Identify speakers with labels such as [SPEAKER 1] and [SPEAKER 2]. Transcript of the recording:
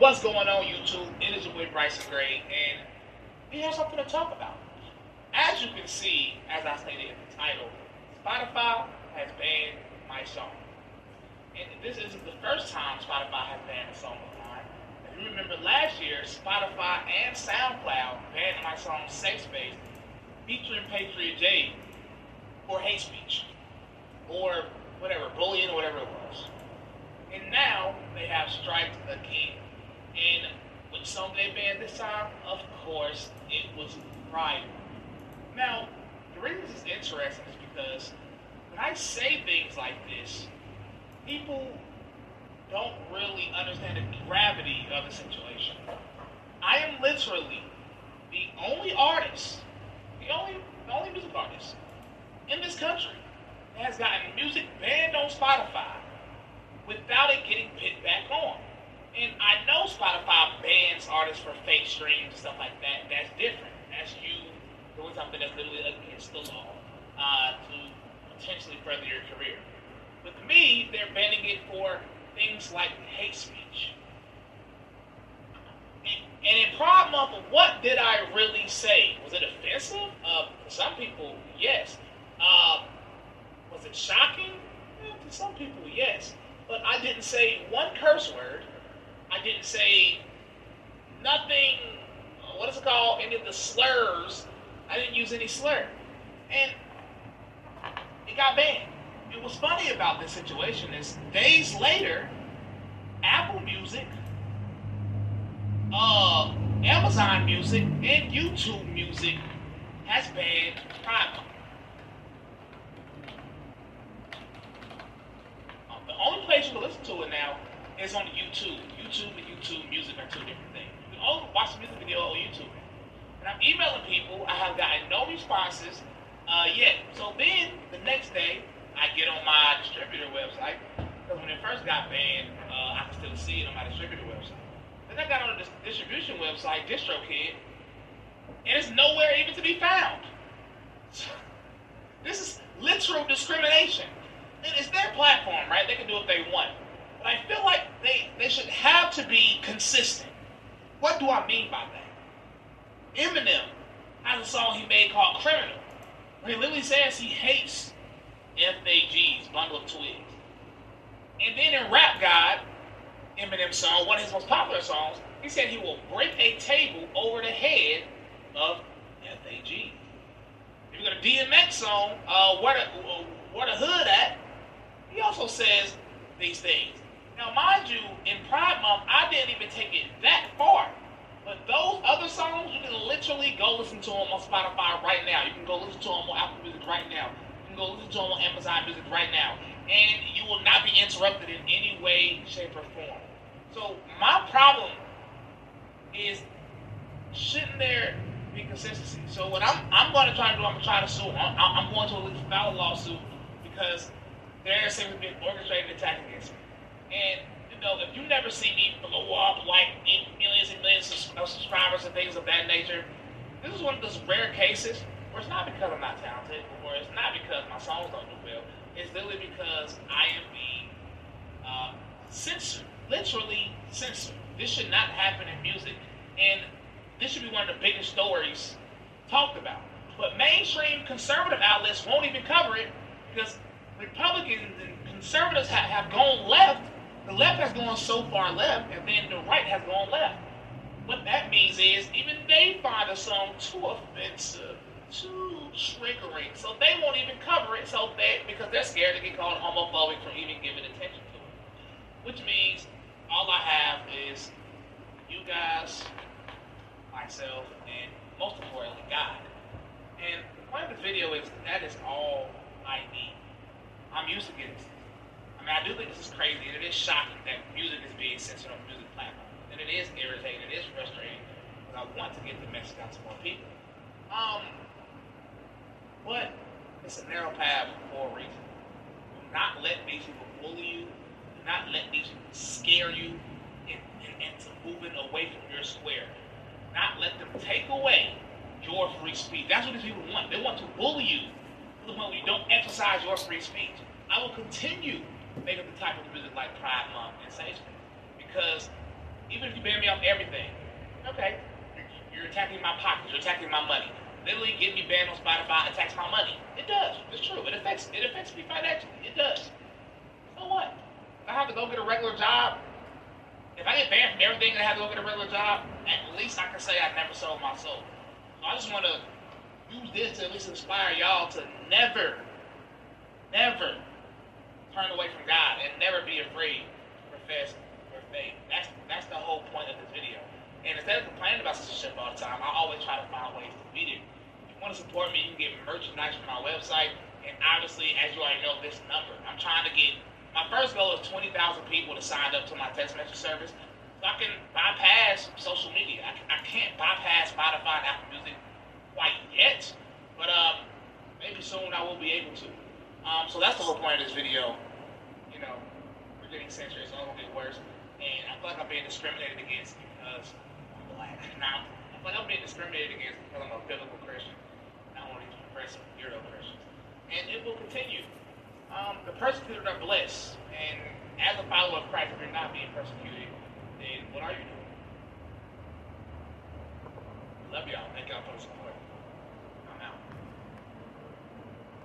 [SPEAKER 1] What's going on, YouTube? It is your boy Bryson Gray, and we have something to talk about. As you can see, as I stated in the title, Spotify has banned my song. And this isn't the first time Spotify has banned a song of mine. If you remember last year, Spotify and SoundCloud banned my song Sex Space featuring Patriot J for hate speech or whatever, bullying or whatever it was. And now they have striked again. And which song they banned this time? Of course, it was Pride. Now, the reason this is interesting is because when I say things like this, people don't really understand the gravity of the situation. I am literally the only artist, the only, the only music artist in this country that has gotten music banned on Spotify without it getting put back on. And I know Spotify bans artists for fake streams and stuff like that. That's different. That's you doing something that's literally against the law uh, to potentially further your career. With me, they're banning it for things like hate speech. And, in Month, what did I really say? Was it offensive? Uh, for some people, yes. Uh, was it shocking? Yeah, to some people, yes. But I didn't say one curse word. I didn't say nothing, what is it called, any of the slurs. I didn't use any slur. And it got banned. It was funny about this situation is days later, Apple Music, uh, Amazon Music, and YouTube Music has banned Month. Uh, the only place you can listen to it now is on YouTube. YouTube and YouTube Music are two different things. Only watch the music video on YouTube. And I'm emailing people. I have gotten no responses uh, yet. So then the next day, I get on my distributor website because when it first got banned, uh, I could still see it on my distributor website. Then I got on the distribution website, DistroKid, and it's nowhere even to be found. this is literal discrimination. And it's their platform, right? They can do what they want. But I feel like they, they should have to be consistent. What do I mean by that? Eminem has a song he made called Criminal, where he literally says he hates FAGs, Bundle of Twigs. And then in Rap God, Eminem's song, one of his most popular songs, he said he will break a table over the head of FAG. If you got a DMX song, uh, where the, uh, hood at, he also says these things. Now, mind you, in Pride Month, I didn't even take it that far. But those other songs, you can literally go listen to them on Spotify right now. You can go listen to them on Apple Music right now. You can go listen to them on Amazon Music right now. And you will not be interrupted in any way, shape, or form. So my problem is shouldn't there be consistency? So what I'm I'm going to try to do, I'm going to try to sue. I'm, I'm going to at least file a lawsuit because there seems to be an orchestrated attack against me. And you know, if you never see me blow up like millions and millions of subscribers and things of that nature, this is one of those rare cases where it's not because I'm not talented, or it's not because my songs don't do well. It's literally because I am being uh, censored, literally censored. This should not happen in music, and this should be one of the biggest stories talked about. But mainstream conservative outlets won't even cover it because Republicans and conservatives have, have gone left the left has gone so far left, and then the right has gone left. What that means is even they find a song too offensive, too triggering, so they won't even cover it. So they because they're scared to get called homophobic for even giving attention to it. Which means all I have is you guys, myself, and most importantly, God. And the point of the video is that is all I need. I'm used to getting I mean, I do think this is crazy, and it is shocking that music is being censored on music platforms. It is irritating, it is frustrating, because I want to get the message out to more people. Um, but it's a narrow path for a reason. Do not let these people bully you. Do not let these people scare you into moving away from your square. Not let them take away your free speech. That's what these people want. They want to bully you to the point where you don't exercise your free speech. I will continue making the type of music like Pride Month and Sanctuary. Even if you you ban me off everything. Okay, you're attacking my pockets. You're attacking my money. Literally, get me banned on Spotify attacks my money. It does. It's true. It affects. It affects me financially. It does. So what? If I have to go get a regular job, if I get banned from everything and I have to go get a regular job, at least I can say I never sold my soul. So I just want to use this to at least inspire y'all to never, never turn away from God and never be afraid to profess That's that's the whole point of this video. And instead of complaining about censorship all the time, I always try to find ways to beat it. If you want to support me, you can get merchandise from my website. And obviously, as you already know, this number. I'm trying to get my first goal is 20,000 people to sign up to my text message service. So I can bypass social media. I, I can't bypass Spotify and Apple Music quite yet, but um, maybe soon I will be able to. Um, so that's the whole point of this video. You know, we're getting censored, so only gonna get worse. Feel like I'm being discriminated against because I'm black. Now, I feel like I'm being discriminated against because I'm a biblical Christian. Not one of these progressive weirdo Christians. And it will continue. Um, the persecuted are blessed. And as a follower of Christ, if you're not being persecuted, then what are you doing? Love y'all. Thank y'all for the support.